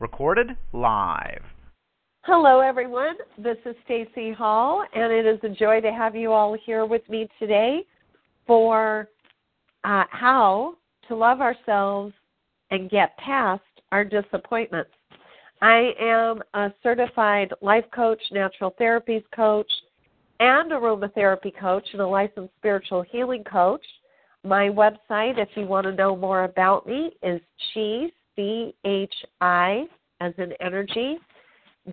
Recorded live. Hello, everyone. This is Stacey Hall, and it is a joy to have you all here with me today for uh, how to love ourselves and get past our disappointments. I am a certified life coach, natural therapies coach, and aromatherapy coach, and a licensed spiritual healing coach. My website, if you want to know more about me, is chi, C-H-I, as in energy,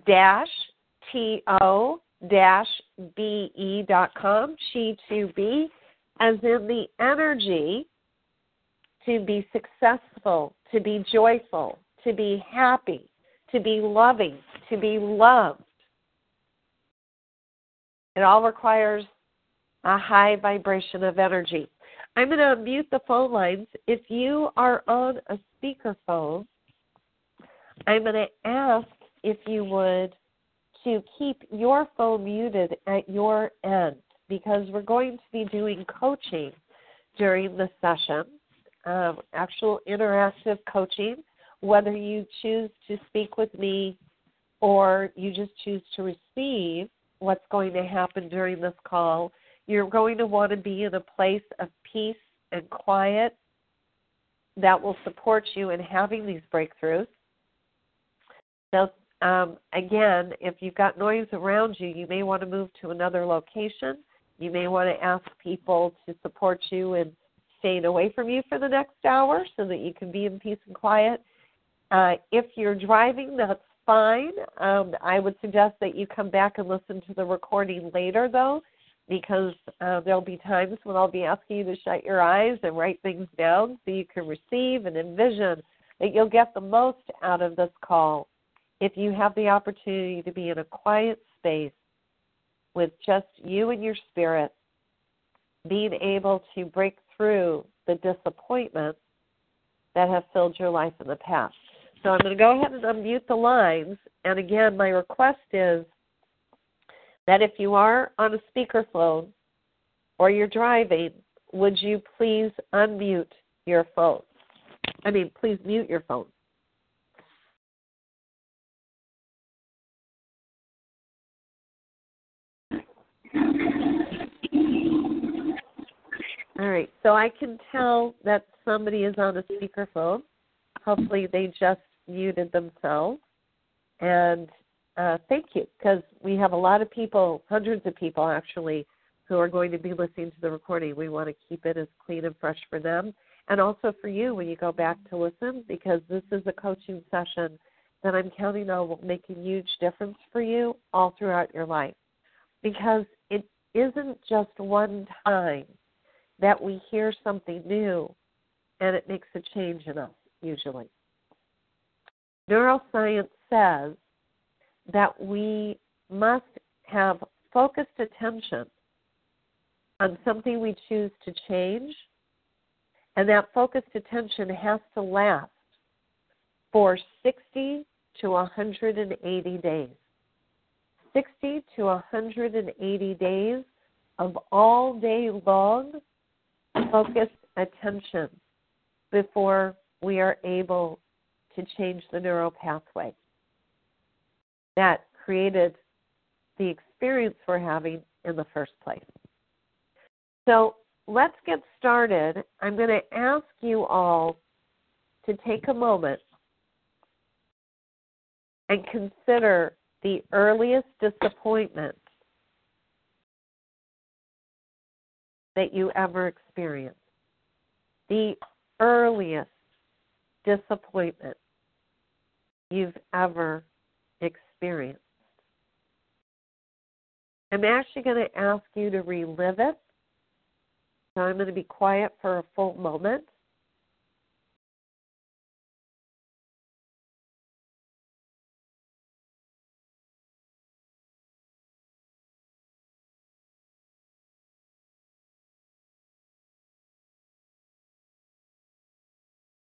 dash T-O dash B-E dot com, chi to be, as in the energy to be successful, to be joyful, to be happy, to be loving, to be loved. It all requires a high vibration of energy. I'm going to mute the phone lines. If you are on a speakerphone, I'm going to ask if you would to keep your phone muted at your end because we're going to be doing coaching during the session, um, actual interactive coaching, whether you choose to speak with me or you just choose to receive what's going to happen during this call. You're going to want to be in a place of peace and quiet that will support you in having these breakthroughs. So, um, again, if you've got noise around you, you may want to move to another location. You may want to ask people to support you in staying away from you for the next hour so that you can be in peace and quiet. Uh, if you're driving, that's fine. Um, I would suggest that you come back and listen to the recording later, though, because uh, there'll be times when I'll be asking you to shut your eyes and write things down so you can receive and envision that you'll get the most out of this call if you have the opportunity to be in a quiet space with just you and your spirit, being able to break through the disappointments that have filled your life in the past. So I'm going to go ahead and unmute the lines. And again, my request is that if you are on a speakerphone or you're driving, would you please unmute your phone? I mean, please mute your phone. All right, so I can tell that somebody is on a speakerphone. Hopefully, they just muted themselves. And uh, thank you, because we have a lot of people, hundreds of people actually, who are going to be listening to the recording. We want to keep it as clean and fresh for them, and also for you when you go back to listen, because this is a coaching session that I'm counting on will make a huge difference for you all throughout your life. Because it isn't just one time that we hear something new and it makes a change in us, usually. Neuroscience says that we must have focused attention on something we choose to change, and that focused attention has to last for 60 to 180 days. 60 to 180 days of all day long focused attention before we are able to change the neural pathway that created the experience we're having in the first place. So let's get started. I'm going to ask you all to take a moment and consider the earliest disappointment that you ever experienced. The earliest disappointment you've ever I'm actually going to ask you to relive it. So I'm going to be quiet for a full moment.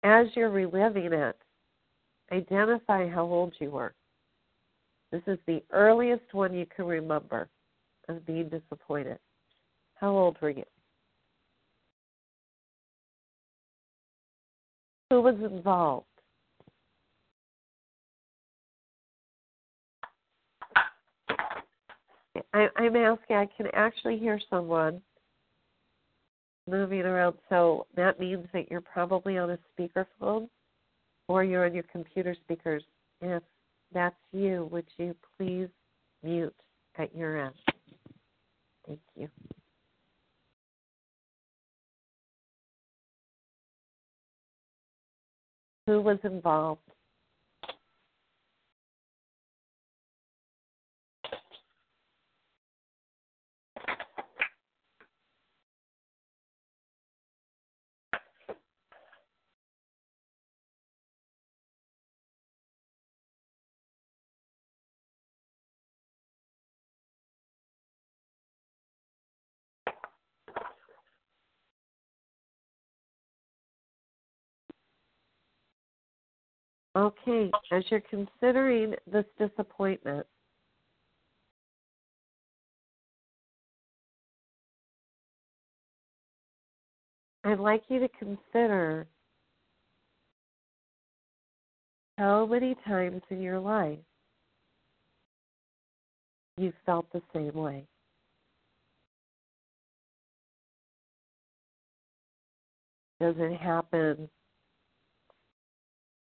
As you're reliving it, identify how old you were. This is the earliest one you can remember of being disappointed. How old were you? Who was involved? I, I'm asking, I can actually hear someone moving around, so that means that you're probably on a speakerphone or you're on your computer speakers. If that's you, would you please mute at your end? Thank you. Who was involved? Okay, as you're considering this disappointment, I'd like you to consider how many times in your life you felt the same way. Does it happen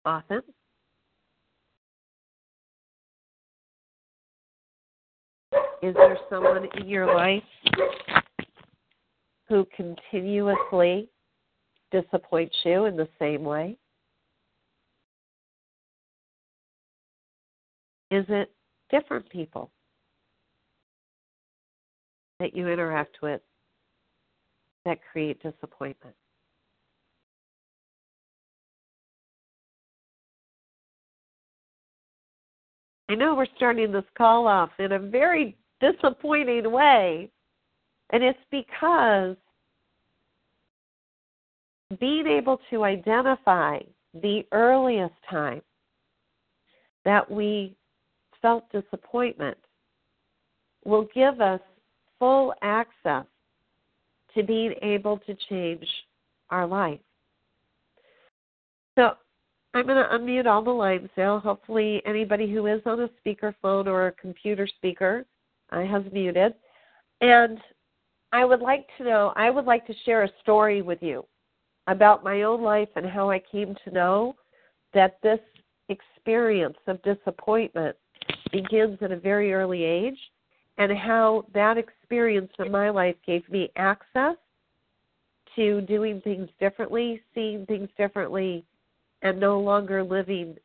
often? Is there someone in your life who continuously disappoints you in the same way? Is it different people that you interact with that create disappointment? I know we're starting this call off in a very disappointing way, and it's because being able to identify the earliest time that we felt disappointment will give us full access to being able to change our life. So I'm going to unmute all the lines now. Hopefully, anybody who is on a speakerphone or a computer speaker has muted. And I would like to know, I would like to share a story with you about my own life and how I came to know that this experience of disappointment begins at a very early age and how that experience in my life gave me access to doing things differently, seeing things differently, and no longer living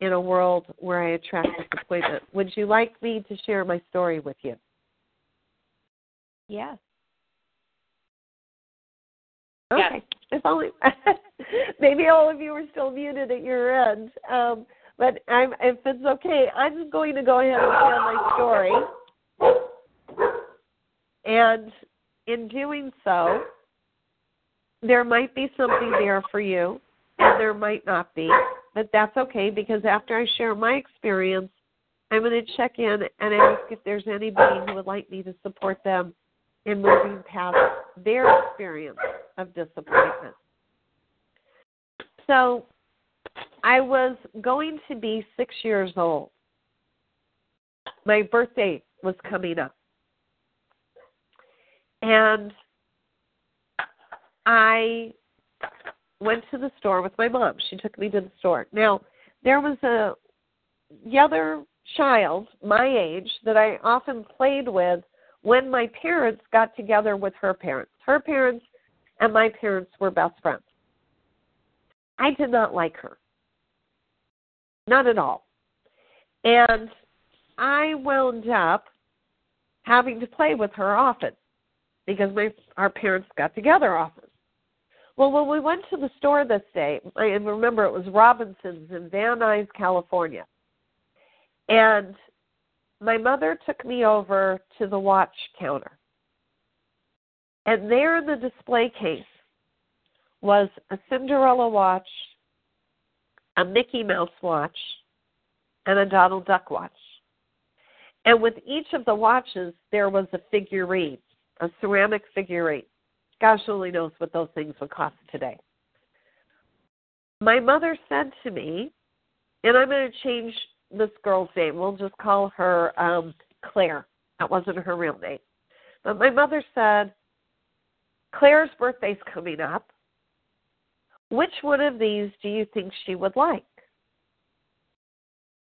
in a world where I attract disappointment. Would you like me to share my story with you? Yes. Okay. Yes. If only maybe all of you are still muted at your end. Um, but I'm, if it's okay, I'm going to go ahead and share my story. And in doing so, there might be something there for you and there might not be, but that's okay because after I share my experience, I'm going to check in and ask if there's anybody who would like me to support them in moving past their experience of disappointment. So, I was going to be six years old. My birthday was coming up. And I went to the store with my mom. She took me to the store. Now, there was a the other child my age that I often played with when my parents got together with her parents. Her parents and my parents were best friends. I did not like her. Not at all. And I wound up having to play with her often because my our parents got together often. Well, when we went to the store this day, and remember it was Robinson's in Van Nuys, California, and my mother took me over to the watch counter. And there in the display case was a Cinderella watch a Mickey Mouse watch, and a Donald Duck watch. And with each of the watches, there was a figurine, a ceramic figurine. Gosh only knows what those things would cost today. My mother said to me, and I'm going to change this girl's name. We'll just call her um, Claire. That wasn't her real name. But my mother said, Claire's birthday's coming up. Which one of these do you think she would like?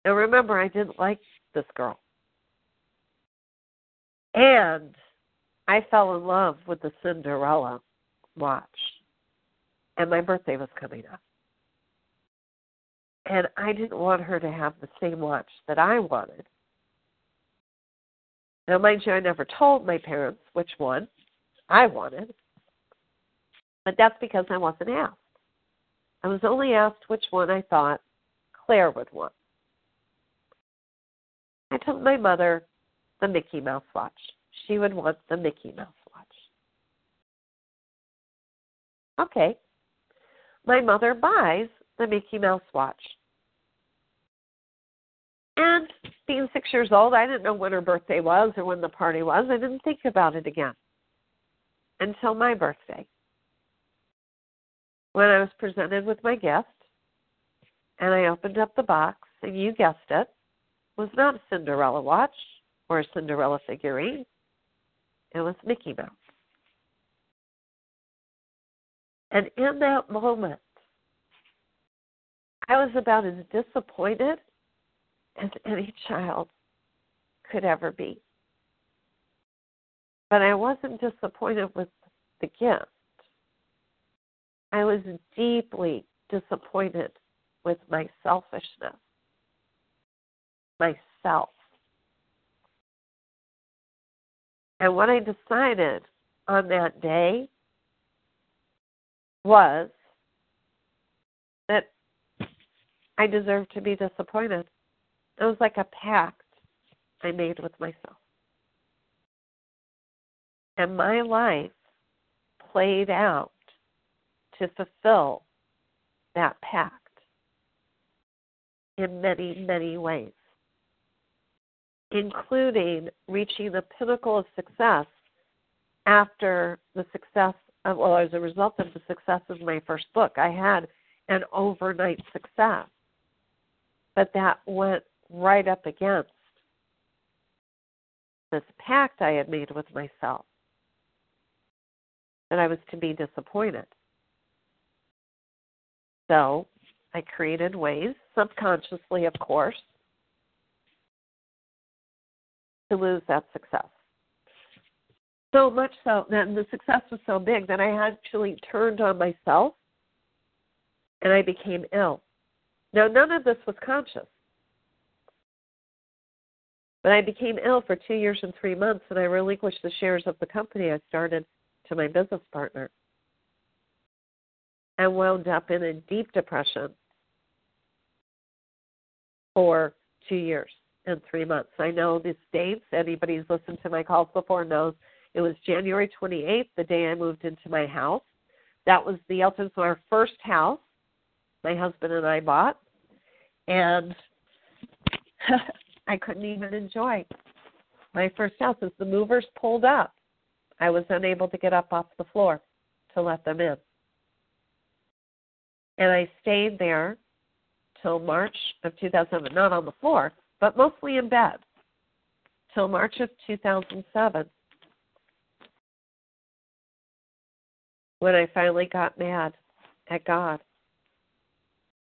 Now remember, I didn't like this girl. And I fell in love with the Cinderella watch. And my birthday was coming up. And I didn't want her to have the same watch that I wanted. Now, mind you, I never told my parents which one I wanted, but that's because I wasn't asked. I was only asked which one I thought Claire would want. I told my mother the Mickey Mouse watch. She would want the Mickey Mouse watch. Okay. My mother buys the Mickey Mouse watch. And being six years old, I didn't know when her birthday was or when the party was. I didn't think about it again until my birthday. When I was presented with my gift and I opened up the box, and you guessed it, was not a Cinderella watch or a Cinderella figurine. It was Mickey Mouse. And in that moment, I was about as disappointed as any child could ever be. But I wasn't disappointed with the gift. I was deeply disappointed with my selfishness, myself. And what I decided on that day was that I deserved to be disappointed. It was like a pact I made with myself. And my life played out to fulfill that pact in many, many ways, including reaching the pinnacle of success after the success of, well, as a result of the success of my first book. I had an overnight success, but that went right up against this pact I had made with myself that I was to be disappointed. So I created ways, subconsciously, of course, to lose that success. So much so that the success was so big that I actually turned on myself and I became ill. Now, none of this was conscious. But I became ill for two years and three months, and I relinquished the shares of the company I started to my business partner. I wound up in a deep depression for two years and three months. I know these dates. Anybody who's listened to my calls before knows it was January 28th, the day I moved into my house. That was the Eltons, our first house my husband and I bought. And I couldn't even enjoy my first house. As the movers pulled up, I was unable to get up off the floor to let them in. And I stayed there till March of 2007, not on the floor, but mostly in bed, till March of 2007, when I finally got mad at God.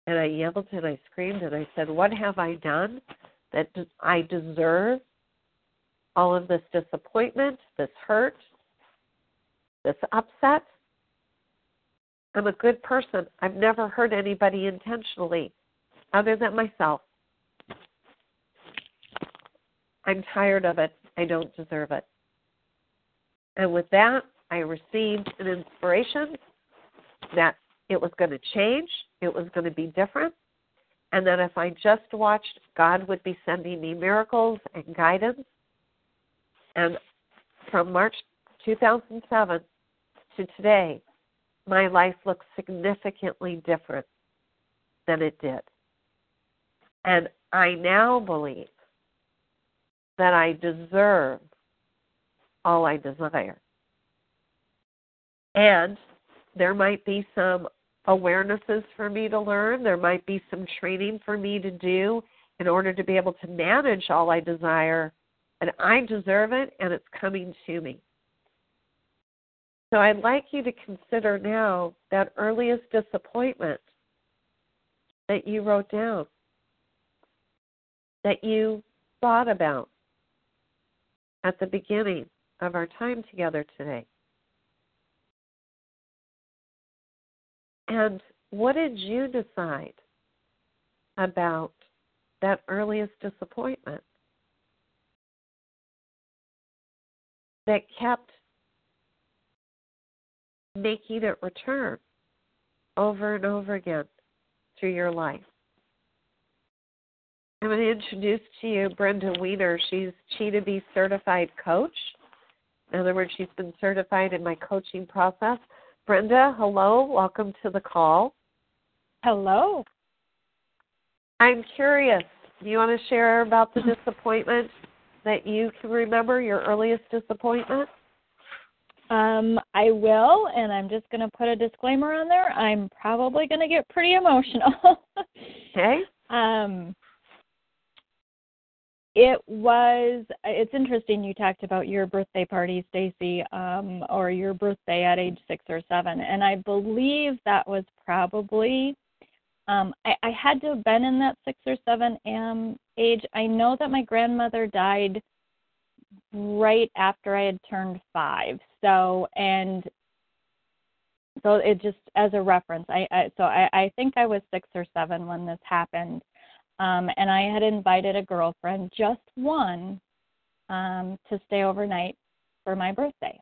And I yelled and I screamed and I said, What have I done that I deserve all of this disappointment, this hurt, this upset? I'm a good person. I've never hurt anybody intentionally other than myself. I'm tired of it. I don't deserve it. And with that, I received an inspiration that it was going to change, it was going to be different, and that if I just watched, God would be sending me miracles and guidance. And from March 2007 to today, my life looks significantly different. than it did. And I now believe that I deserve all I desire. And there might be some awarenesses for me to learn, there might be some training for me to do in order to be able to manage all I desire. And I deserve it, and it's coming to me. So I'd like you to consider now that earliest disappointment that you wrote down, that you thought about at the beginning of our time together today. And what did you decide about that earliest disappointment that kept making it return over and over again through your life? I'm going to introduce to you Brenda Weiner. She's Chi to Be certified coach. In other words, she's been certified in my coaching process. Brenda, hello. Welcome to the call. Hello. I'm curious. Do you want to share about the disappointment that you can remember, your earliest disappointment? Um, I will, and I'm just going to put a disclaimer on there. I'm probably going to get pretty emotional. okay. Um, it was it's interesting you talked about your birthday party stacey um or your birthday at age six or seven and i believe that was probably um i i had to have been in that six or seven am age. I know that my grandmother died right after i had turned five so and so it just as a reference i, I so I, I think i was six or seven when this happened um, and I had invited a girlfriend, just one, um, to stay overnight for my birthday.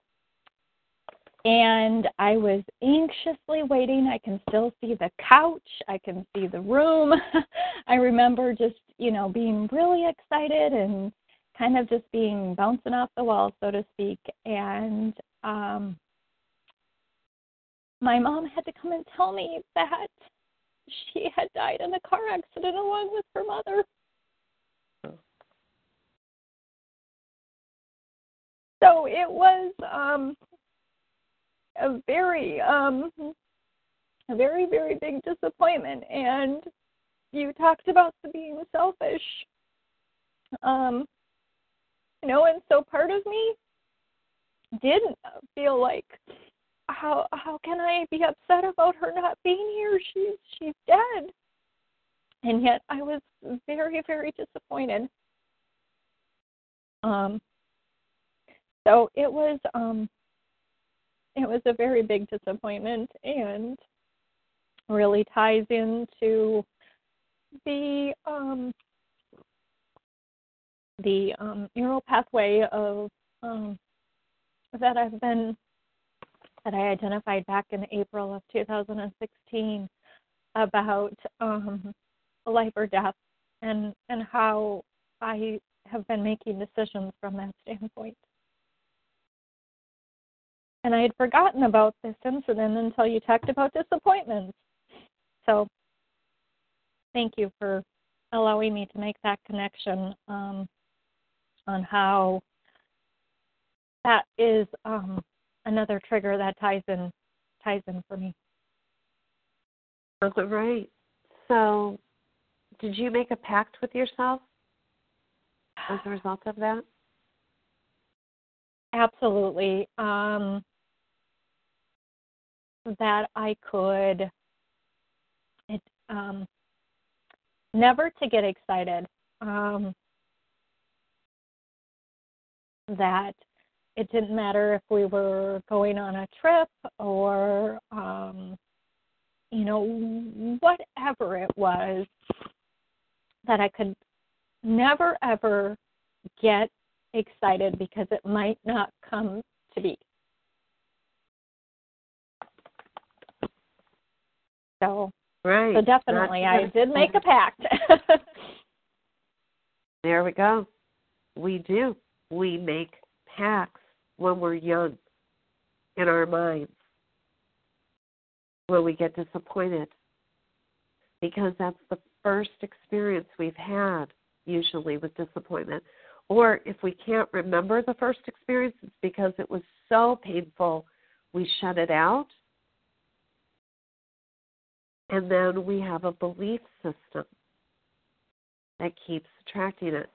And I was anxiously waiting. I can still see the couch. I can see the room. I remember just, you know, being really excited and kind of just being bouncing off the wall, so to speak. And um, my mom had to come and tell me that she had died in a car accident along with her mother. So it was um, a very, um, a very, very big disappointment. And you talked about the being selfish. Um, you know, and so part of me didn't feel like how how can I be upset about her not being here? She's she's dead. And yet I was very, very disappointed. Um so it was um it was a very big disappointment and really ties into the um the um neural pathway of um that I've been that I identified back in April of 2016 about um, life or death and and how I have been making decisions from that standpoint. And I had forgotten about this incident until you talked about disappointments. So thank you for allowing me to make that connection um, on how that is um, another trigger that ties in ties in for me. Right. So, did you make a pact with yourself as a result of that? Absolutely. Um, that I could it um, never to get excited. Um, that it didn't matter if we were going on a trip or um you know whatever it was that I could never ever get excited because it might not come to be. So, right. So definitely, I did make a pact. there we go. We do. We make pacts when we're young in our minds when we get disappointed. because that's the first experience we've had, usually with disappointment. Or if we can't remember the first experience, it's because it was so painful we shut it out. And then we have a belief system that keeps attracting it.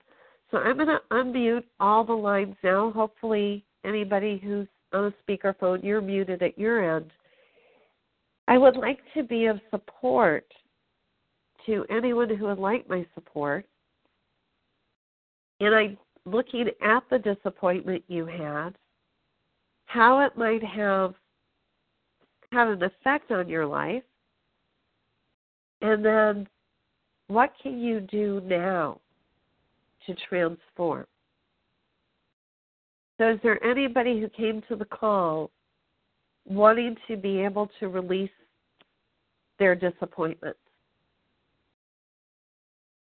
So I'm going to unmute all the lines now. Hopefully, anybody who's on a speakerphone, you're muted at your end. I would like to be of support to anyone who would like my support. And I'm looking at the disappointment you had, how it might have had an effect on your life, and then what can you do now to transform? So, is there anybody who came to the call wanting to be able to release their disappointments?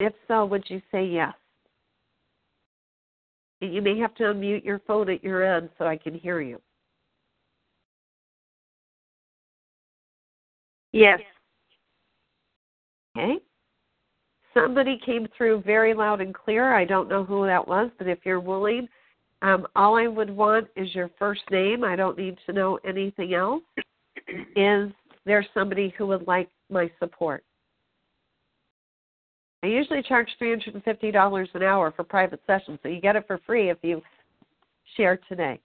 If so, would you say yes? You may have to unmute your phone at your end so I can hear you. Yes. Okay. Somebody came through very loud and clear. I don't know who that was, but if you're willing, um, all I would want is your first name. I don't need to know anything else. Is there somebody who would like my support? I usually charge $350 an hour for private sessions, so you get it for free if you share today.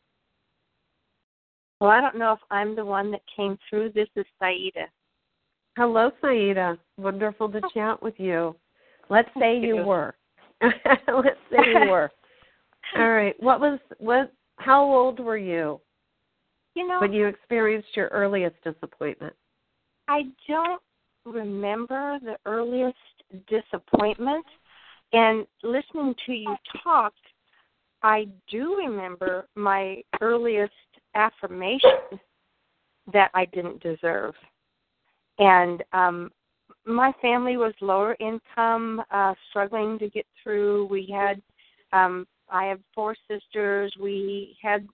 Well, I don't know if I'm the one that came through. This is Saida. Hello, Saida. Wonderful to chat with you. Let's say you. you. were. Let's say you were. All right. What was what? How old were you? You know, when you experienced your earliest disappointment. I don't remember the earliest disappointment. And listening to you talk, I do remember my earliest affirmation that I didn't deserve. And um my family was lower income, uh struggling to get through. We had um I have four sisters. We had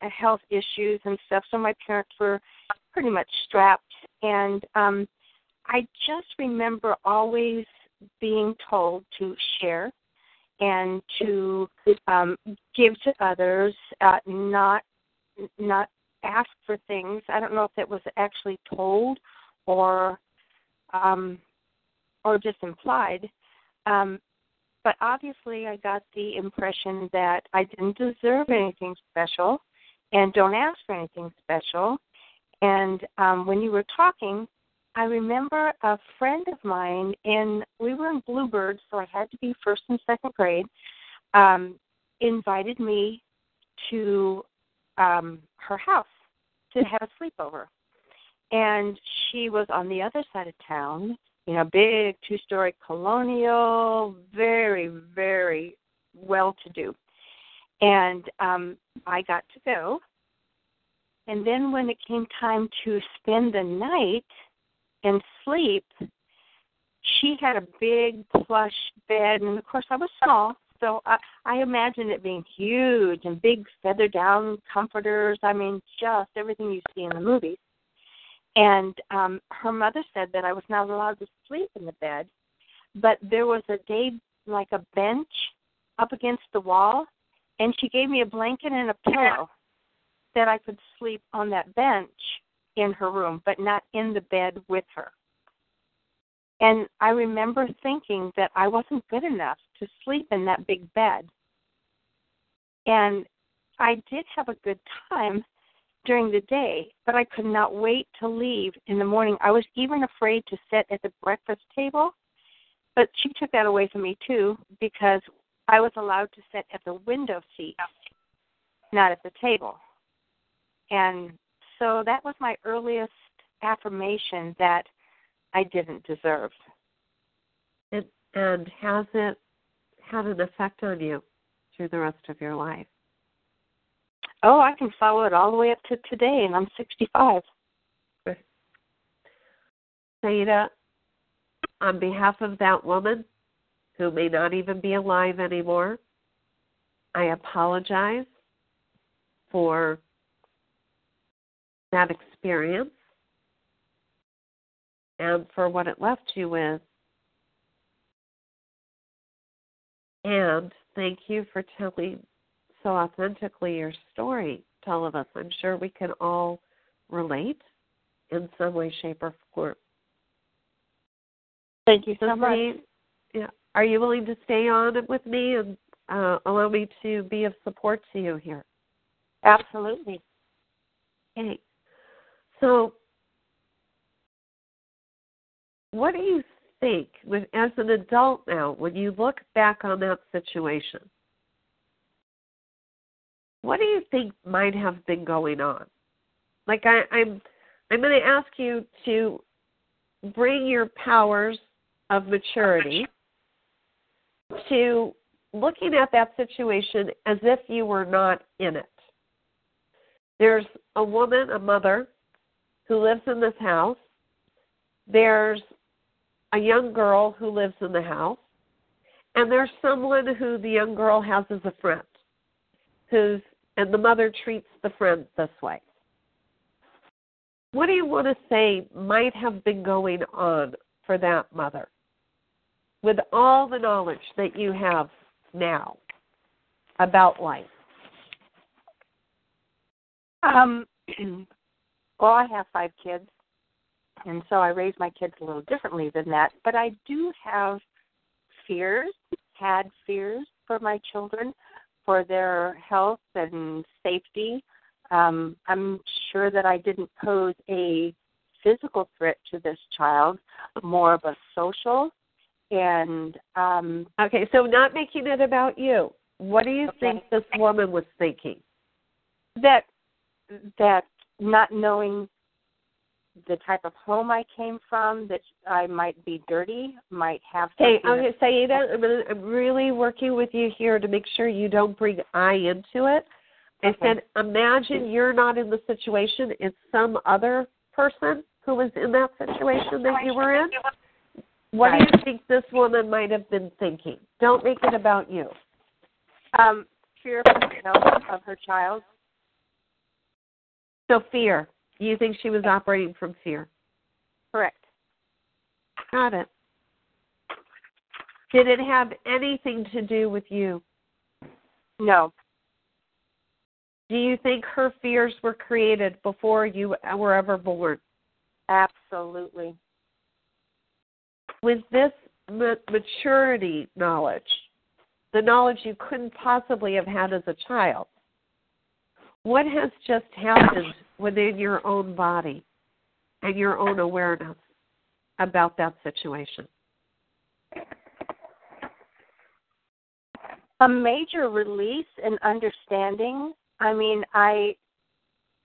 health issues and stuff, so my parents were pretty much strapped and um I just remember always being told to share and to um, give to others, uh, not not ask for things. I don't know if it was actually told or um, or just implied. Um, but obviously, I got the impression that I didn't deserve anything special, and don't ask for anything special. And um, when you were talking, I remember a friend of mine in we were in Bluebird, so I had to be first and second grade. Um, invited me to um, her house to have a sleepover, and she was on the other side of town. You know, big two-story colonial, very very well to do, and um, I got to go. And then when it came time to spend the night and sleep, she had a big plush bed, and of course I was small, so I, I imagined it being huge and big feather down comforters. I mean, just everything you see in the movies. And um her mother said that I was not allowed to sleep in the bed, but there was a day like a bench up against the wall, and she gave me a blanket and a pillow that I could sleep on that bench in her room, but not in the bed with her. And I remember thinking that I wasn't good enough to sleep in that big bed. And I did have a good time during the day, but I could not wait to leave in the morning. I was even afraid to sit at the breakfast table, but she took that away from me too because I was allowed to sit at the window seat, not at the table. And so that was my earliest affirmation that I didn't deserve. And, and has it had an effect on you through the rest of your life? Oh, I can follow it all the way up to today, and I'm 65. Saida, on behalf of that woman who may not even be alive anymore, I apologize for that experience and for what it left you with. And thank you for telling so authentically your story to all of us. I'm sure we can all relate in some way, shape, or form. Thank you so, much. Yeah, are you willing to stay on with me and uh, allow me to be of support to you here? Absolutely. Okay. So, what do you think, with, as an adult now, when you look back on that situation? What do you think might have been going on? Like I, I'm, I'm going to ask you to bring your powers of maturity to looking at that situation as if you were not in it. There's a woman, a mother, who lives in this house. There's a young girl who lives in the house. And there's someone who the young girl has as a friend, who's, and the mother treats the friend this way. What do you want to say might have been going on for that mother with all the knowledge that you have now about life? Um, well, I have five kids, and so I raise my kids a little differently than that. But I do have fears, had fears for my children, for their health and safety. Um, I'm sure that I didn't pose a physical threat to this child, more of a social. And um, Okay, so not making it about you. What do you Okay. think this woman was thinking? that that not knowing the type of home I came from, that I might be dirty, might have Okay, something okay, Saida, I'm, I'm really working with you here to make sure you don't bring I into it. I Okay. said, imagine you're not in the situation; it's some other person who was in that situation that you were in. What do you think this woman might have been thinking? Don't make it about you. um, fear for the of her child. So fear. You think she was operating from fear? Correct. Got it. Did it have anything to do with you? No, Do you think her fears were created before you were ever born? absolutely. With this ma- maturity knowledge, the knowledge you couldn't possibly have had as a child, what has just happened within your own body and your own awareness about that situation? A major release and understanding. I mean, I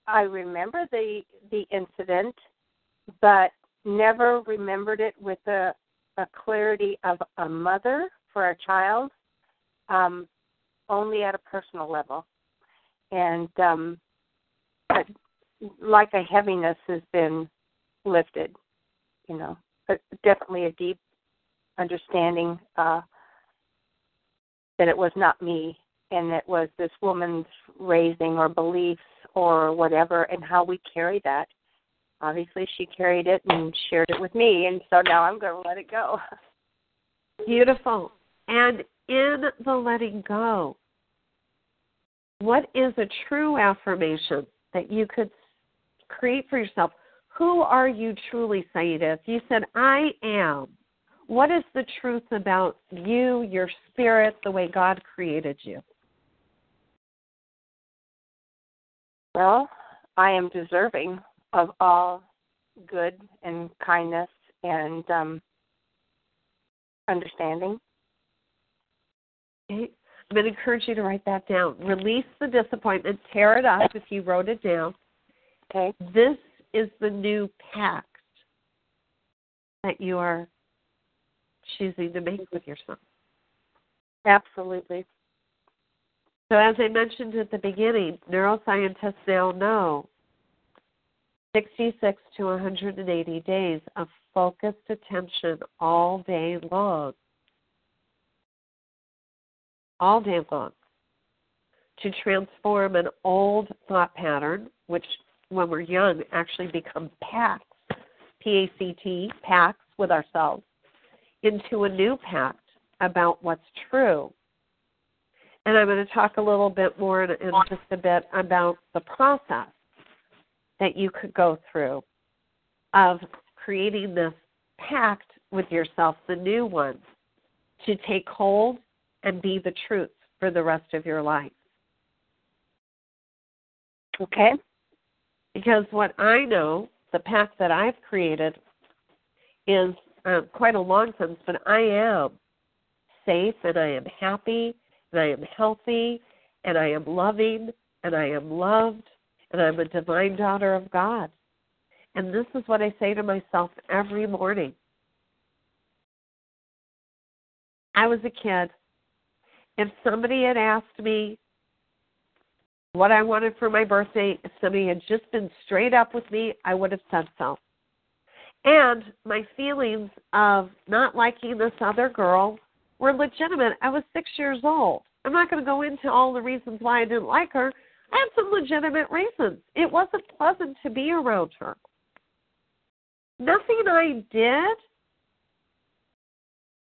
I remember the the incident, but never remembered it with a a clarity of a mother for a child, um, only at a personal level, and um, but like a heaviness has been lifted, you know, but definitely a deep understanding uh, that it was not me and it was this woman's raising or beliefs or whatever and how we carry that obviously she carried it and shared it with me and so now i'm going to let it go Beautiful. And in the letting go, what is a true affirmation that you could create for yourself? Who are you truly, Saida? If you said, I am, what is the truth about you, your spirit, the way God created you? well i am deserving of all good and kindness and um understanding Okay. I'm going to encourage you to write that down. Release the disappointment, tear it up if you wrote it down. okay This is the new pact that you are choosing to make with yourself. absolutely So, as I mentioned at the beginning, neuroscientists now know 66 to 180 days of focused attention all day long, all day long, to transform an old thought pattern, which when we're young actually become pacts, P A C T, pacts with ourselves, into a new pact about what's true. And I'm going to talk a little bit more in, in just a bit about the process that you could go through of creating this pact with yourself, the new one, to take hold and be the truth for the rest of your life. Okay. Because what I know, the path that I've created, is um, quite a long sense, but I am safe and I am happy and I am healthy and I am loving and I am loved and I'm a divine daughter of God. And this is what I say to myself every morning. I was a kid. If somebody had asked me what I wanted for my birthday, if somebody had just been straight up with me, I would have said so. And my feelings of not liking this other girl were legitimate. I was six years old. I'm not going to go into all the reasons why I didn't like her. I had some legitimate reasons. It wasn't pleasant to be around her. Nothing I did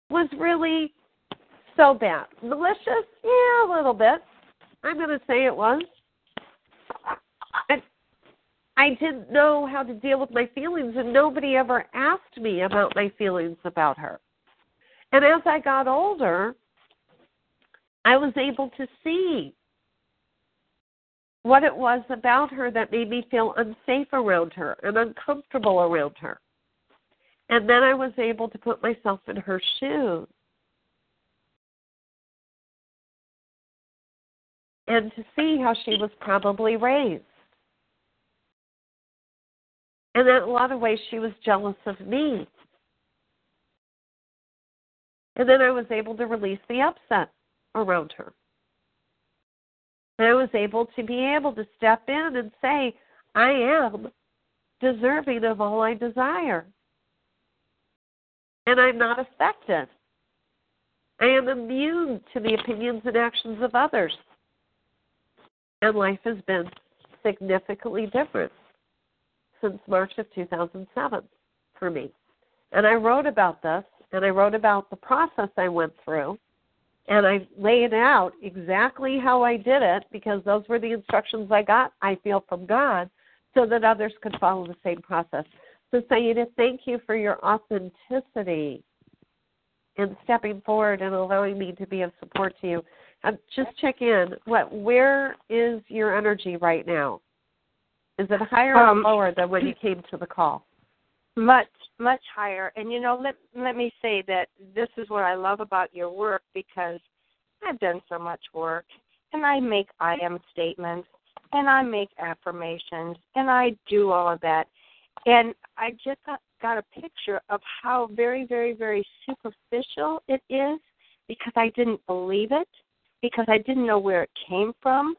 was really so bad. Malicious? Yeah, a little bit. I'm going to say it was. I, I didn't know how to deal with my feelings, and nobody ever asked me about my feelings about her. And as I got older, I was able to see what it was about her that made me feel unsafe around her and uncomfortable around her. And then I was able to put myself in her shoes. And to see how she was probably raised. And in a lot of ways, she was jealous of me. And then I was able to release the upset around her. And I was able to be able to step in and say, I am deserving of all I desire. And I'm not affected. I am immune to the opinions and actions of others. And life has been significantly different since March of 2007 for me. And I wrote about this, and I wrote about the process I went through, and I laid out exactly how I did it because those were the instructions I got, I feel, from God, so that others could follow the same process. So, Saida, thank you for your authenticity in stepping forward and allowing me to be of support to you. Uh, just check in. What? Where is your energy right now? Is it higher um, or lower than when you came to the call? Much, much higher. And you know, let let me say that this is what I love about your work because I've done so much work and I make I am statements and I make affirmations and I do all of that. And I just got, got a picture of how very, very, very superficial it is because I didn't believe it, because I didn't know where it came from.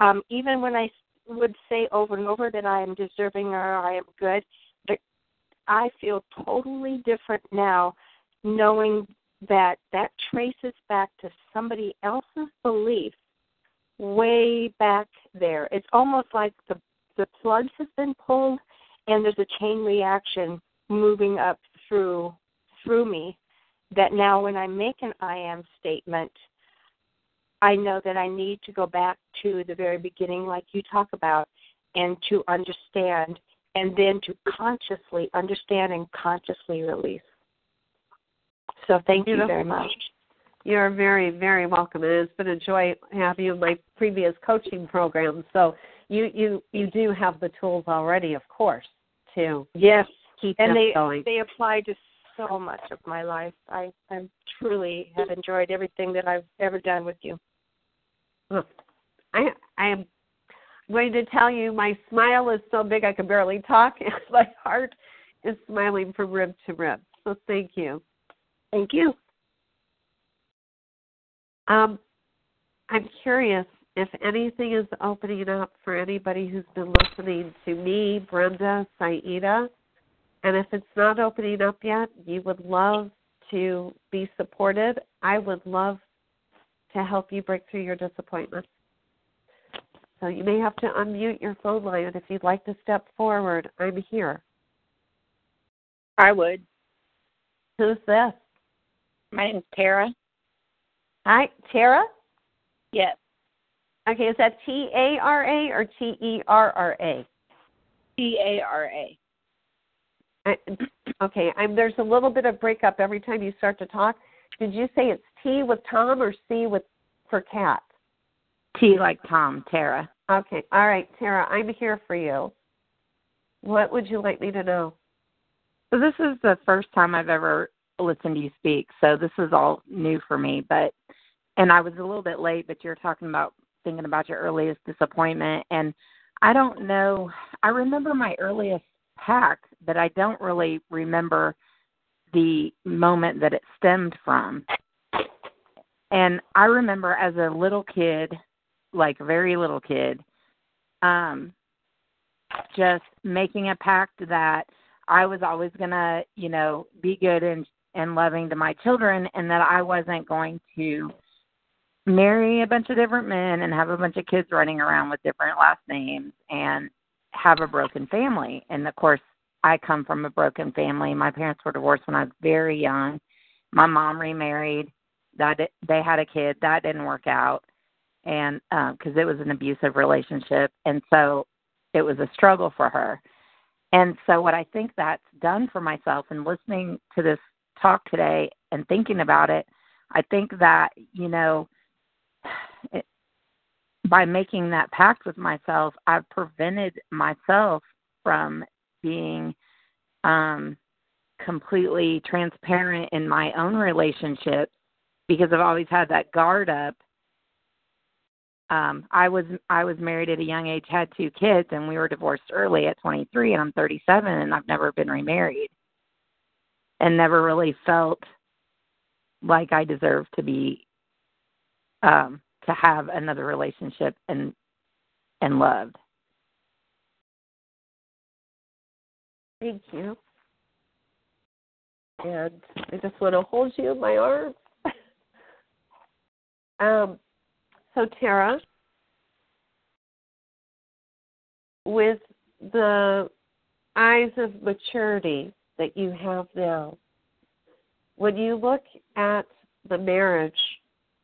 Um, even when I would say over and over that I am deserving or I am good, I feel totally different now knowing that that traces back to somebody else's belief way back there. It's almost like the the plugs have been pulled and there's a chain reaction moving up through through me that now when I make an I am statement I know that I need to go back to the very beginning like you talk about and to understand and then to consciously understand and consciously release. So thank Beautiful. you very much. You're very, very welcome. It has been a joy having you in my previous coaching program. So you you you do have the tools already, of course, to yes keep and they going. they apply to so much of my life. I I truly have enjoyed everything that I've ever done with you. I I am going to tell you my smile is so big I can barely talk, and my heart is smiling from rib to rib. So thank you. Thank you. Um, I'm curious if anything is opening up for anybody who's been listening to me, Brenda, Saida, and if it's not opening up yet, you would love to be supported. I would love to help you break through your disappointments. So you may have to unmute your phone line, and if you'd like to step forward, I'm here. I would. Who's this? My name's Tara. Hi, Tara. Yes. Okay, is that T A R A or T E R R A? T A R A. Okay, I'm, there's a little bit of breakup every time you start to talk. Did you say it's T with Tom or C with for cat? T like Tom, Tara. Okay, all right, Tara, I'm here for you. What would you like me to know? So this is the first time I've ever listened to you speak, so this is all new for me. But and I was a little bit late, but you're talking about thinking about your earliest disappointment, and I don't know. I remember my earliest pact, but I don't really remember the moment that it stemmed from. And I remember as a little kid, like very little kid, um, just making a pact that I was always gonna, you know, be good and and loving to my children, and that I wasn't going to marry a bunch of different men and have a bunch of kids running around with different last names and have a broken family. And of course, I come from a broken family. My parents were divorced when I was very young. My mom remarried. That they had a kid that didn't work out, and because um, it was an abusive relationship, and so it was a struggle for her. And so, what I think that's done for myself, and listening to this talk today and thinking about it, I think that you know, it, by making that pact with myself, I've prevented myself from being um, completely transparent in my own relationship because I've always had that guard up. Um, I was I was married at a young age, had two kids, and we were divorced early at 23, and I'm 37, and I've never been remarried, and never really felt like I deserved to be um, to have another relationship and and loved. Thank you. And I just want to hold you in my arms. Um, so, Tara, with the eyes of maturity that you have now, when you look at the marriage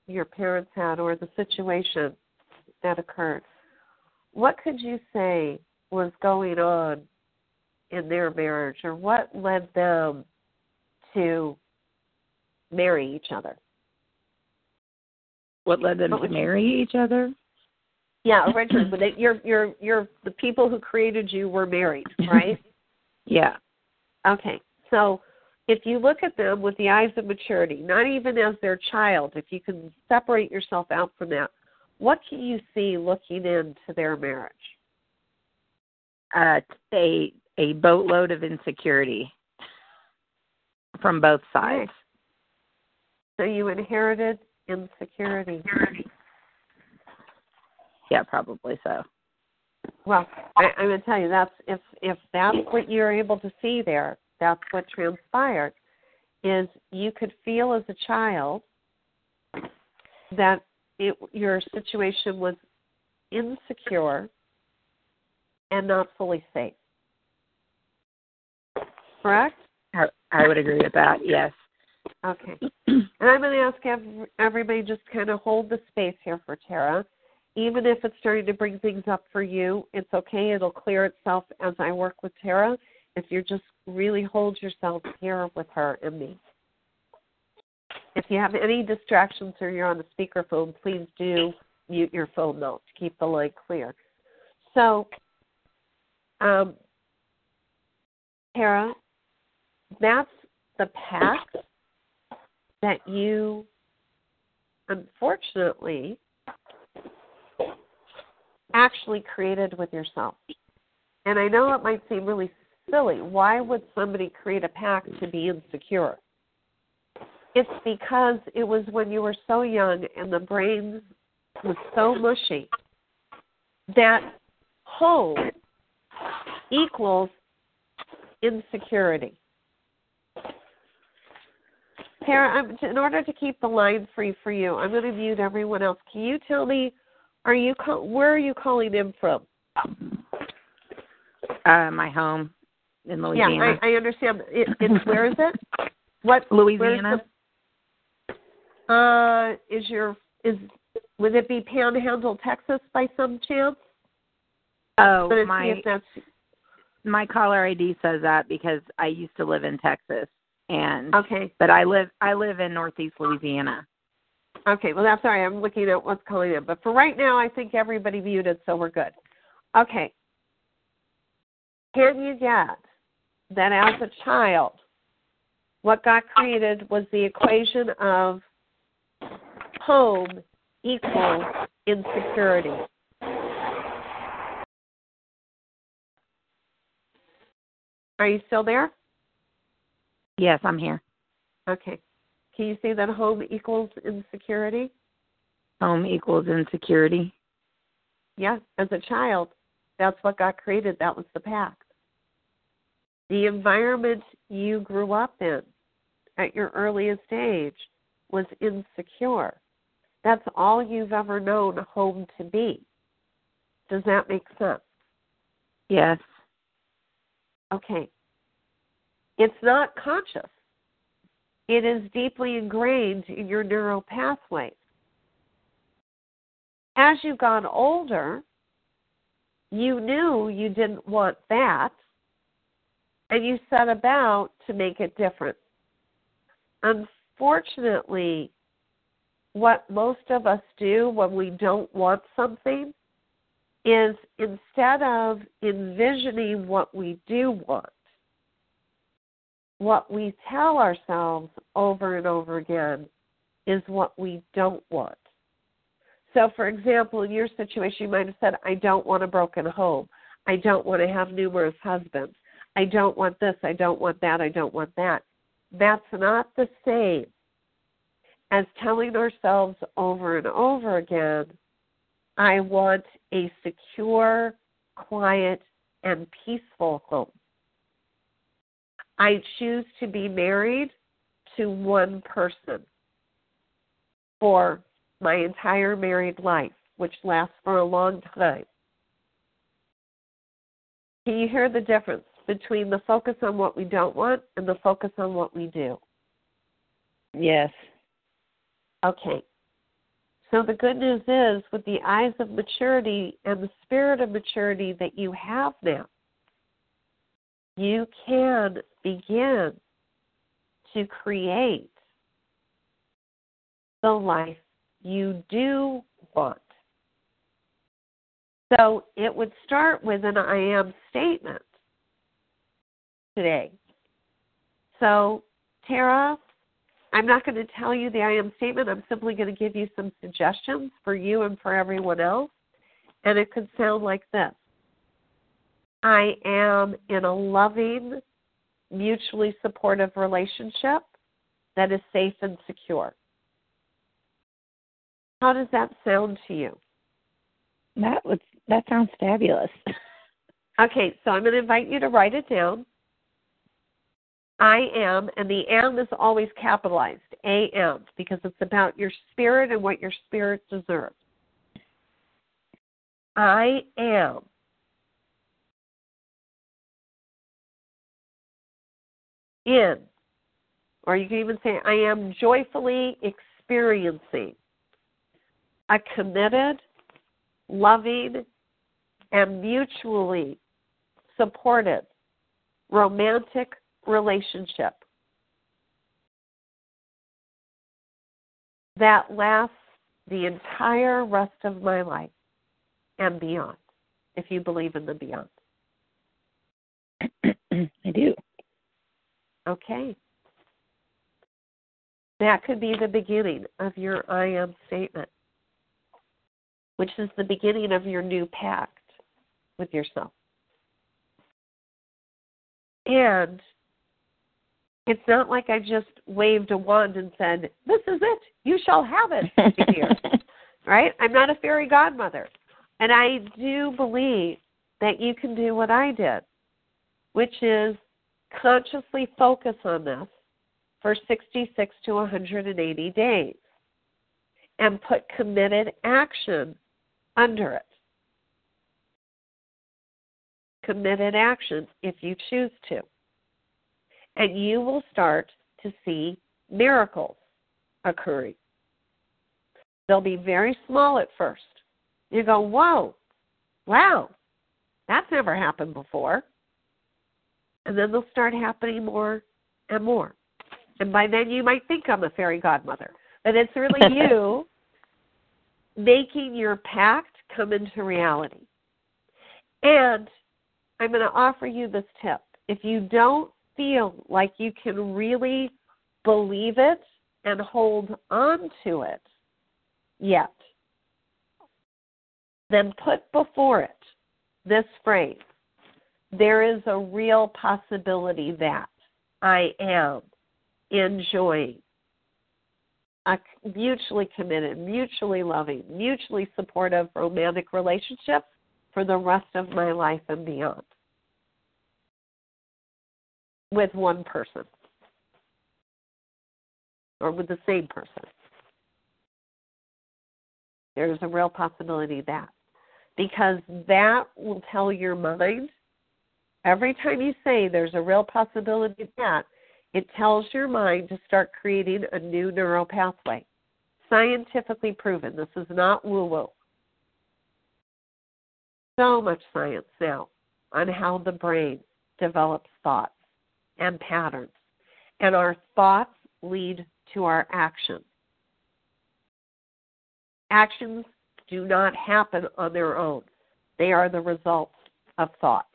your parents had or the situation that occurred, what could you say was going on in their marriage or what led them to marry each other? What led them to marry each other? Yeah, originally, but they, you're you're you're the people who created you were married, right? yeah. Okay, so if you look at them with the eyes of maturity, not even as their child, if you can separate yourself out from that, what can you see looking into their marriage? Uh, a a boatload of insecurity from both sides. So you inherited insecurity. Yeah, probably so. Well, I, I'm going to tell you that's if if that's what you're able to see there, that's what transpired. Is you could feel as a child that it, your situation was insecure and not fully safe correct? I, I would agree with that. Yes. Okay. and I'm going to ask everybody just kind of hold the space here for Tara. Even if it's starting to bring things up for you, it's okay. It'll clear itself as I work with Tara. If you just really hold yourself here with her and me. If you have any distractions or you're on the speakerphone, please do mute your phone though to keep the line clear. So, um, Tara, that's the path that you unfortunately actually created with yourself. And I know it might seem really silly. Why would somebody create a pact to be insecure? It's because it was when you were so young and the brain was so mushy that home equals insecurity. Tara, I'm, in order to keep the line free for you, I'm going to mute everyone else. Can you tell me, are you call, where are you calling in from? Uh, my home in Louisiana. Yeah, I, I understand. It, it's where is it? What Louisiana? The, uh, is your is Would it be Panhandle, Texas, by some chance? Oh, my my caller ID says that because I used to live in Texas and okay. but I live I live in Northeast Louisiana. Okay, well that's all right. I'm looking at what's calling in, but for right now, I think everybody muted, so we're good. Okay. Can you get that as a child, what got created was the equation of home equals insecurity. Are you still there? Yes, I'm here. Okay. Can you see that home equals insecurity? Home equals insecurity. Yeah, as a child, that's what got created. That was the pact. The environment you grew up in at your earliest age was insecure. That's all you've ever known home to be. Does that make sense? Yes. Okay. It's not conscious. It is deeply ingrained in your neural pathways. As you've got older, you knew you didn't want that, and you set about to make it different. Unfortunately, what most of us do when we don't want something is instead of envisioning what we do want, what we tell ourselves over and over again is what we don't want. So, for example, in your situation, you might have said, I don't want a broken home. I don't want to have numerous husbands. I don't want this. I don't want that. I don't want that. That's not the same as telling ourselves over and over again, I want a secure, quiet, and peaceful home. I choose to be married to one person for my entire married life, which lasts for a long time. Can you hear the difference between the focus on what we don't want and the focus on what we do? Yes. Okay. So the good news is, with the eyes of maturity and the spirit of maturity that you have now, you can begin to create the life you do want. So it would start with an I am statement today. So, Tara, I'm not going to tell you the I am statement. I'm simply going to give you some suggestions for you and for everyone else. And it could sound like this I am in a loving, mutually supportive relationship that is safe and secure. How does that sound to you? That would that sounds fabulous. Okay, so I'm going to invite you to write it down. I am, and the am is always capitalized, A M, because it's about your spirit and what your spirit deserves. I am in, or you can even say, I am joyfully experiencing a committed, loving, and mutually supported romantic relationship that lasts the entire rest of my life and beyond, if you believe in the beyond. I do. Okay. That could be the beginning of your I am statement, which is the beginning of your new pact with yourself. And it's not like I just waved a wand and said, This is it. You shall have it here. right? I'm not a fairy godmother. And I do believe that you can do what I did, which is consciously focus on this for 66 to 180 days and put committed action under it. Committed action if you choose to and you will start to see miracles occurring. They'll be very small at first. You go, whoa, wow, that's never happened before. And then they'll start happening more and more. And by then you might think I'm a fairy godmother. But it's really you making your pact come into reality. And I'm going to offer you this tip. If you don't feel like you can really believe it and hold on to it yet, then put before it this phrase there is a real possibility that I am enjoying a mutually committed, mutually loving, mutually supportive romantic relationship for the rest of my life and beyond with one person or with the same person. There's a real possibility that because that will tell your mind every time you say there's a real possibility that it tells your mind to start creating a new neural pathway. Scientifically proven. This is not woo woo. So much science now on how the brain develops thoughts and patterns. And our thoughts lead to our actions. Actions do not happen on their own, they are the results of thought.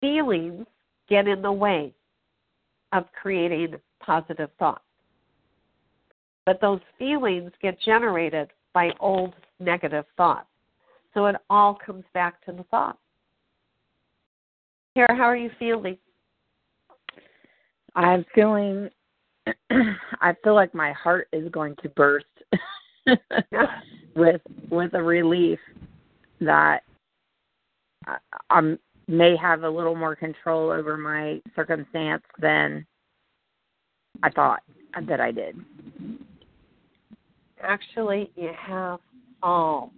Feelings get in the way of creating positive thoughts. But those feelings get generated by old negative thoughts. So it all comes back to the thought. Kara, how are you feeling? I'm feeling I feel like my heart is going to burst with with a relief that I'm may have a little more control over my circumstance than I thought that I did. Actually, you have all,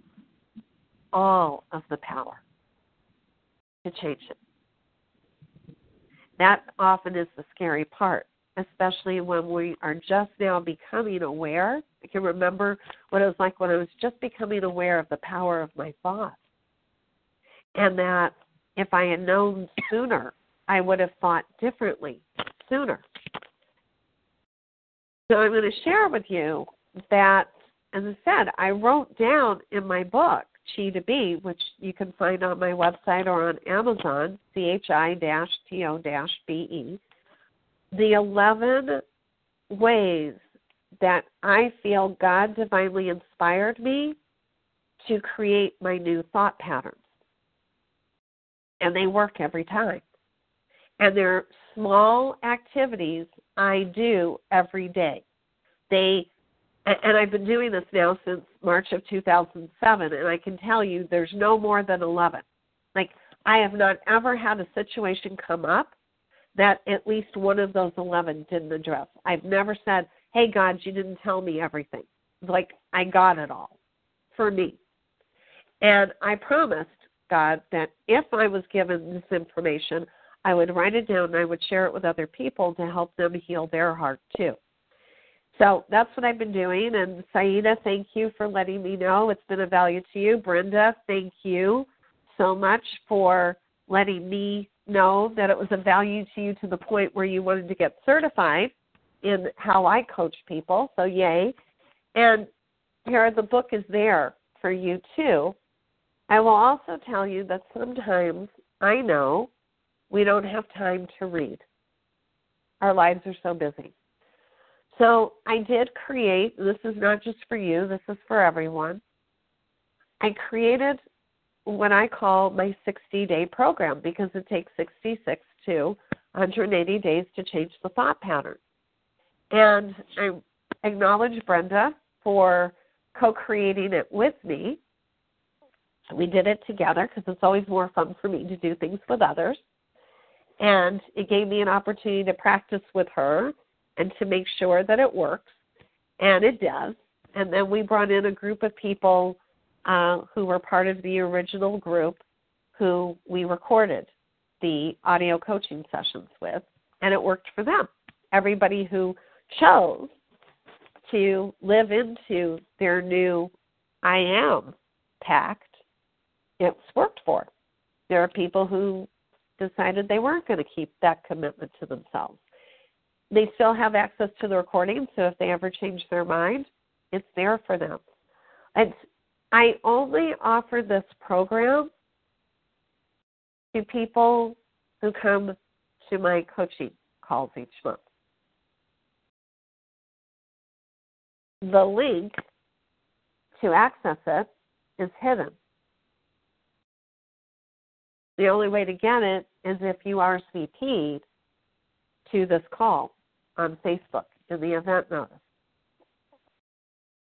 all of the power to change it. That often is the scary part, especially when we are just now becoming aware. I can remember what it was like when I was just becoming aware of the power of my thoughts. And that if I had known sooner, I would have thought differently sooner. So I'm going to share with you that, as I said, I wrote down in my book, Chi to Be, which you can find on my website or on Amazon, C H I T O B E, the 11 ways that I feel God divinely inspired me to create my new thought patterns and they work every time. And they're small activities I do every day. They and I've been doing this now since March of 2007 and I can tell you there's no more than 11. Like I have not ever had a situation come up that at least one of those 11 didn't address. I've never said, "Hey God, you didn't tell me everything." Like I got it all for me. And I promised God that if I was given this information, I would write it down and I would share it with other people to help them heal their heart too. So that's what I've been doing. And Saida, thank you for letting me know. It's been a value to you. Brenda, thank you so much for letting me know that it was a value to you to the point where you wanted to get certified in how I coach people. So, yay. And here, the book is there for you too. I will also tell you that sometimes I know we don't have time to read. Our lives are so busy. So I did create, this is not just for you, this is for everyone. I created what I call my 60 day program because it takes 66 to 180 days to change the thought pattern. And I acknowledge Brenda for co creating it with me we did it together because it's always more fun for me to do things with others. And it gave me an opportunity to practice with her and to make sure that it works. And it does. And then we brought in a group of people uh, who were part of the original group who we recorded the audio coaching sessions with, and it worked for them. Everybody who chose to live into their new I am pact, it's worked for. There are people who decided they weren't going to keep that commitment to themselves. They still have access to the recording, so if they ever change their mind, it's there for them. It's, I only offer this program to people who come to my coaching calls each month. The link to access it is hidden. The only way to get it is if you RSVP'd to this call on Facebook in the event notice.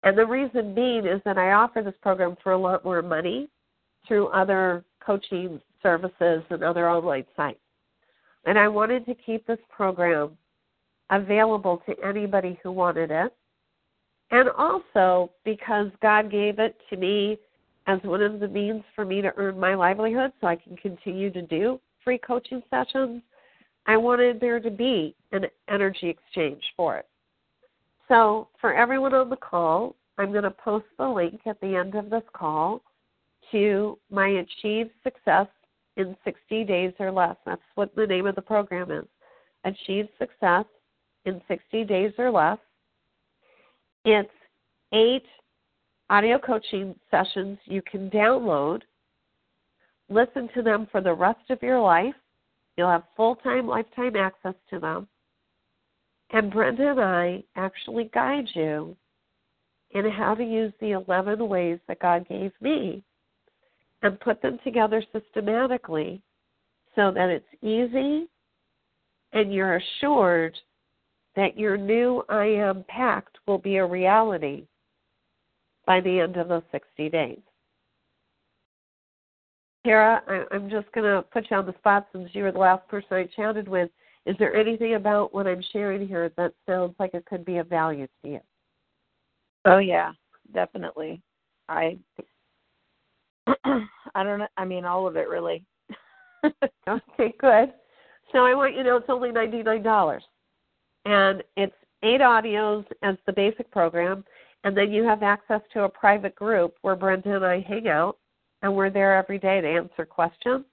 And the reason being is that I offer this program for a lot more money through other coaching services and other online sites. And I wanted to keep this program available to anybody who wanted it. And also because God gave it to me as one of the means for me to earn my livelihood so I can continue to do free coaching sessions, I wanted there to be an energy exchange for it. So, for everyone on the call, I'm going to post the link at the end of this call to my Achieve Success in 60 Days or Less. That's what the name of the program is. Achieve Success in 60 Days or Less. It's eight audio coaching sessions you can download, listen to them for the rest of your life. You'll have full time, lifetime access to them. And Brenda and I actually guide you in how to use the 11 ways that God gave me and put them together systematically so that it's easy and you're assured that your new I am pact will be a reality by the end of those 60 days. Tara, I'm just going to put you on the spot since you were the last person I chatted with. Is there anything about what I'm sharing here that sounds like it could be of value to you? Oh yeah, definitely. I I don't know. I mean, all of it really. okay, good. So I want you to know it's only ninety nine dollars, and it's eight audios as the basic program, and then you have access to a private group where Brenda and I hang out, and we're there every day to answer questions,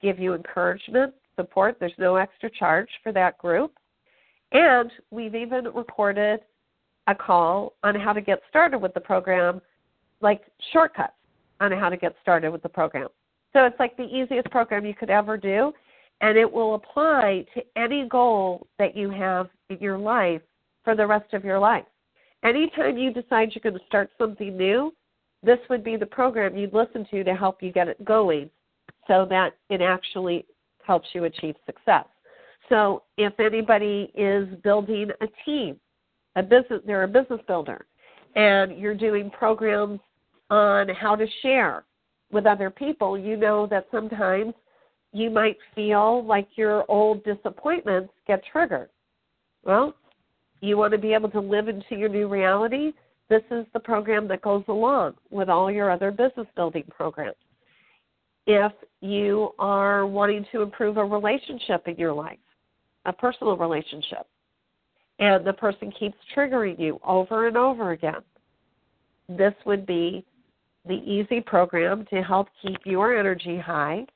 give you encouragement, support. There's no extra charge for that group, and we've even recorded a call on how to get started with the program, like shortcuts on how to get started with the program. So it's like the easiest program you could ever do, and it will apply to any goal that you have in your life for the rest of your life. Anytime you decide you're going to start something new, this would be the program you'd listen to to help you get it going so that it actually helps you achieve success. So if anybody is building a team, a business they're a business builder, and you're doing programs on how to share with other people, you know that sometimes you might feel like your old disappointments get triggered. Well, you want to be able to live into your new reality. This is the program that goes along with all your other business building programs. If you are wanting to improve a relationship in your life, a personal relationship, and the person keeps triggering you over and over again, this would be the easy program to help keep your energy high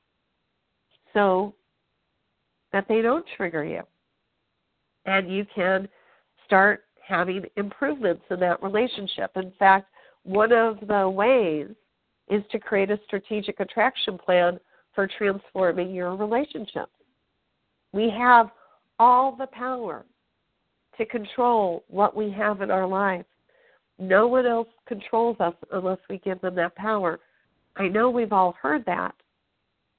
so that they don't trigger you. And you can start having improvements in that relationship. In fact, one of the ways is to create a strategic attraction plan for transforming your relationship. We have all the power to control what we have in our lives. No one else controls us unless we give them that power. I know we've all heard that,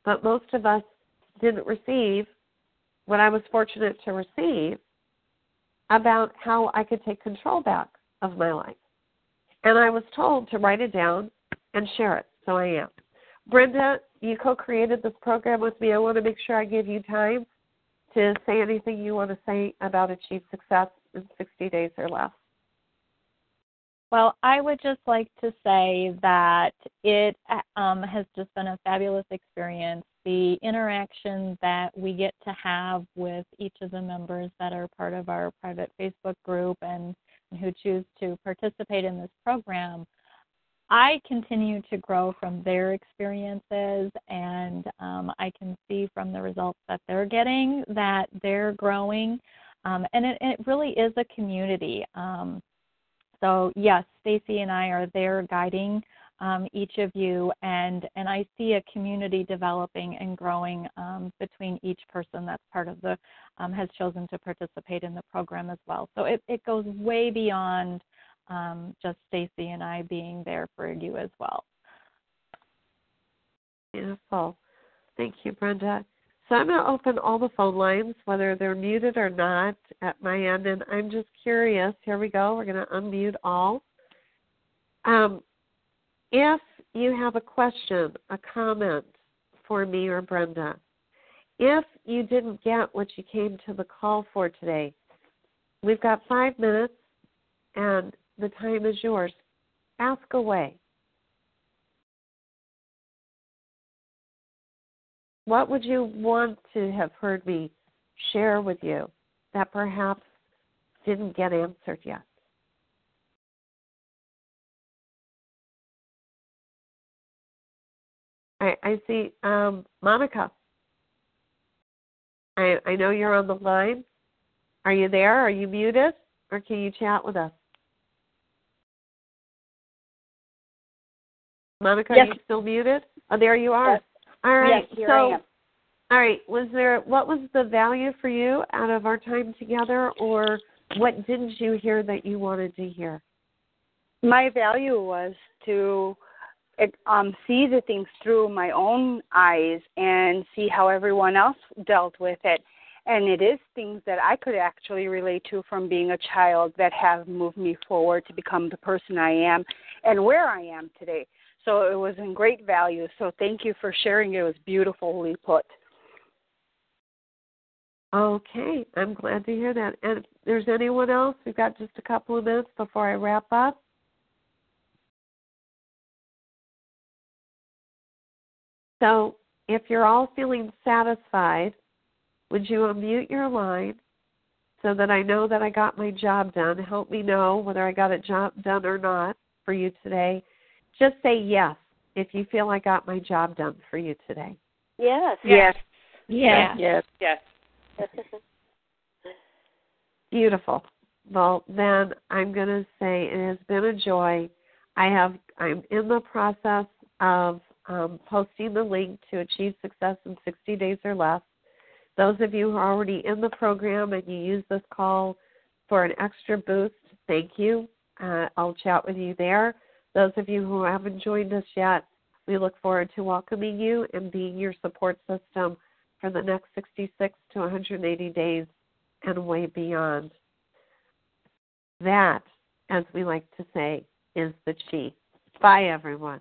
but most of us didn't receive what I was fortunate to receive about how I could take control back of my life. And I was told to write it down and share it, so I am. Brenda, you co created this program with me. I want to make sure I give you time to say anything you want to say about Achieve Success in 60 days or less. Well, I would just like to say that it um, has just been a fabulous experience. The interaction that we get to have with each of the members that are part of our private Facebook group and who choose to participate in this program, I continue to grow from their experiences, and um, I can see from the results that they're getting that they're growing. Um, and it, it, really is a community. Um, so yes, Stacey and I are there guiding um, each of you, and and I see a community developing and growing um, between each person that's part of the um, has chosen to participate in the program as well. So it, it goes way beyond um, just Stacey and I being there for you as well. Beautiful, thank you, Brenda. So I'm going to open all the phone lines, whether they're muted or not, at my end, and I'm just curious. Here we go. We're going to unmute all. Um, if you have a question, a comment for me or Brenda, if you didn't get what you came to the call for today, we've got five minutes and the time is yours. Ask away. What would you want to have heard me share with you that perhaps didn't get answered yet? I, I see um, Monica. I, I know you're on the line. Are you there? Are you muted? Or can you chat with us? Monica, yes. are you still muted? Oh, there you are. Yes. All right. Yes, so, all right. Was there what was the value for you out of our time together, or what didn't you hear that you wanted to hear? My value was to um, see the things through my own eyes and see how everyone else dealt with it. And it is things that I could actually relate to from being a child that have moved me forward to become the person I am and where I am today. So it was in great value. So thank you for sharing. It was beautifully put. Okay, I'm glad to hear that. And if there's anyone else, we've got just a couple of minutes before I wrap up. So if you're all feeling satisfied, would you unmute your line so that I know that I got my job done? Help me know whether I got a job done or not for you today. Just say yes if you feel I got my job done for you today. Yes. Yes. Yeah. Yes. Yes. Beautiful. Well, then I'm going to say it has been a joy. I have I'm in the process of um, posting the link to achieve success in 60 days or less. Those of you who are already in the program and you use this call for an extra boost, thank you. Uh, I'll chat with you there. Those of you who haven't joined us yet, we look forward to welcoming you and being your support system for the next 66 to 180 days and way beyond. That, as we like to say, is the key. Bye, everyone.